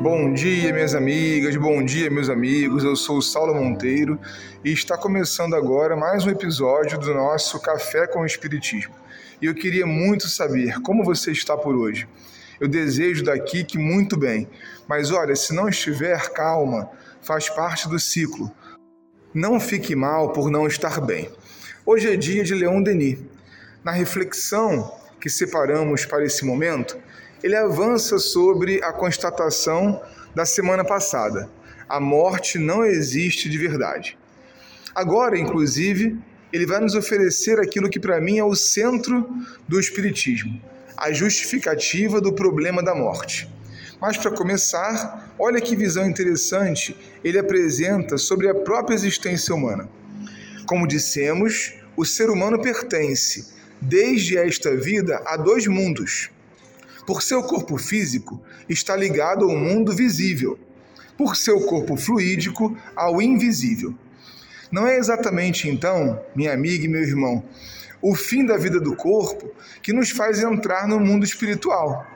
Bom dia, minhas amigas, bom dia, meus amigos. Eu sou o Saulo Monteiro e está começando agora mais um episódio do nosso Café com o Espiritismo. E eu queria muito saber como você está por hoje. Eu desejo daqui que muito bem, mas olha, se não estiver, calma, faz parte do ciclo. Não fique mal por não estar bem. Hoje é dia de Leon Denis. Na reflexão que separamos para esse momento, ele avança sobre a constatação da semana passada: a morte não existe de verdade. Agora, inclusive, ele vai nos oferecer aquilo que para mim é o centro do Espiritismo, a justificativa do problema da morte. Mas para começar, olha que visão interessante ele apresenta sobre a própria existência humana. Como dissemos, o ser humano pertence, desde esta vida, a dois mundos por seu corpo físico, está ligado ao mundo visível, por seu corpo fluídico, ao invisível. Não é exatamente então, minha amiga e meu irmão, o fim da vida do corpo que nos faz entrar no mundo espiritual.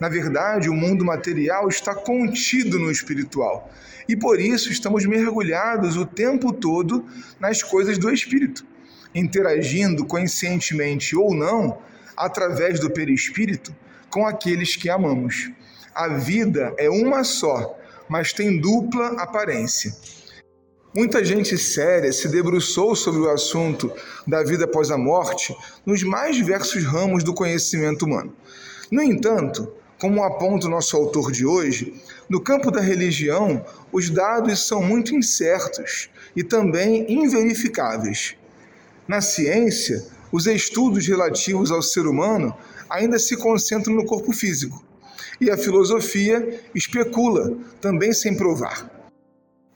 Na verdade, o mundo material está contido no espiritual e por isso estamos mergulhados o tempo todo nas coisas do espírito, interagindo conscientemente ou não através do perispírito com aqueles que amamos. A vida é uma só, mas tem dupla aparência. Muita gente séria se debruçou sobre o assunto da vida após a morte nos mais diversos ramos do conhecimento humano. No entanto, como aponta o nosso autor de hoje, no campo da religião, os dados são muito incertos e também inverificáveis. Na ciência, os estudos relativos ao ser humano ainda se concentram no corpo físico. E a filosofia especula, também sem provar.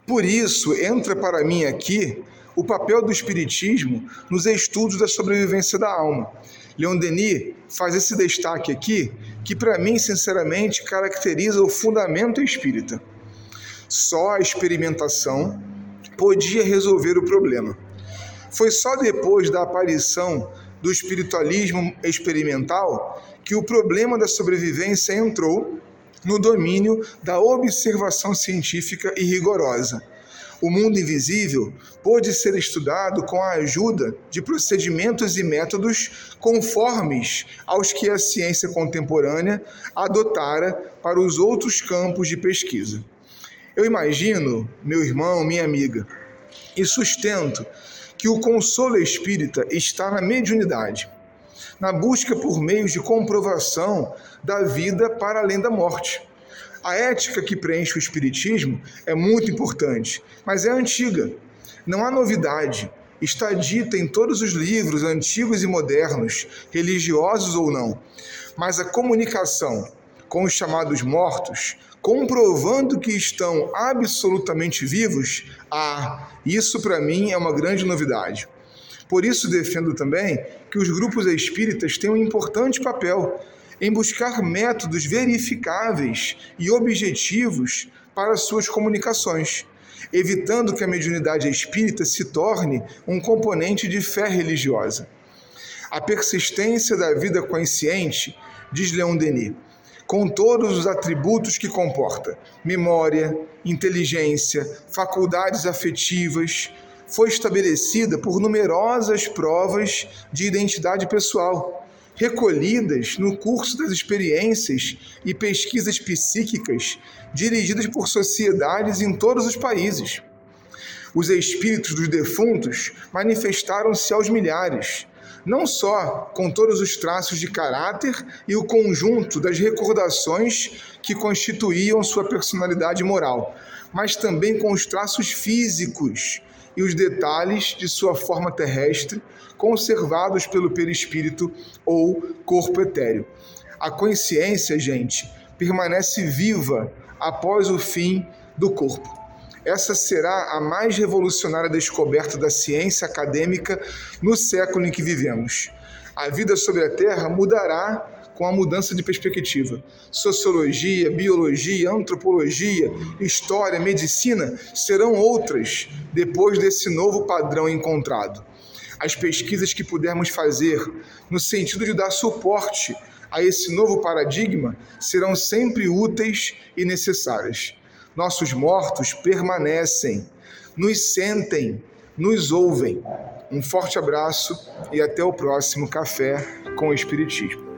Por isso, entra para mim aqui o papel do Espiritismo nos estudos da sobrevivência da alma. Leon Denis faz esse destaque aqui, que para mim, sinceramente, caracteriza o fundamento espírita. Só a experimentação podia resolver o problema. Foi só depois da aparição do espiritualismo experimental que o problema da sobrevivência entrou no domínio da observação científica e rigorosa. O mundo invisível pôde ser estudado com a ajuda de procedimentos e métodos conformes aos que a ciência contemporânea adotara para os outros campos de pesquisa. Eu imagino, meu irmão, minha amiga, e sustento que o consolo espírita está na mediunidade, na busca por meios de comprovação da vida para além da morte. A ética que preenche o espiritismo é muito importante, mas é antiga. Não há novidade. Está dita em todos os livros, antigos e modernos, religiosos ou não. Mas a comunicação com os chamados mortos, comprovando que estão absolutamente vivos, ah, isso para mim é uma grande novidade. Por isso defendo também que os grupos espíritas têm um importante papel em buscar métodos verificáveis e objetivos para suas comunicações, evitando que a mediunidade espírita se torne um componente de fé religiosa. A persistência da vida consciente, diz Leon Denis, com todos os atributos que comporta: memória, inteligência, faculdades afetivas, foi estabelecida por numerosas provas de identidade pessoal, recolhidas no curso das experiências e pesquisas psíquicas dirigidas por sociedades em todos os países. Os espíritos dos defuntos manifestaram-se aos milhares, não só com todos os traços de caráter e o conjunto das recordações que constituíam sua personalidade moral, mas também com os traços físicos e os detalhes de sua forma terrestre, conservados pelo perispírito ou corpo etéreo. A consciência, gente, permanece viva após o fim do corpo. Essa será a mais revolucionária descoberta da ciência acadêmica no século em que vivemos. A vida sobre a Terra mudará com a mudança de perspectiva. Sociologia, biologia, antropologia, história, medicina serão outras depois desse novo padrão encontrado. As pesquisas que pudermos fazer no sentido de dar suporte a esse novo paradigma serão sempre úteis e necessárias. Nossos mortos permanecem, nos sentem, nos ouvem. Um forte abraço e até o próximo Café com o Espiritismo.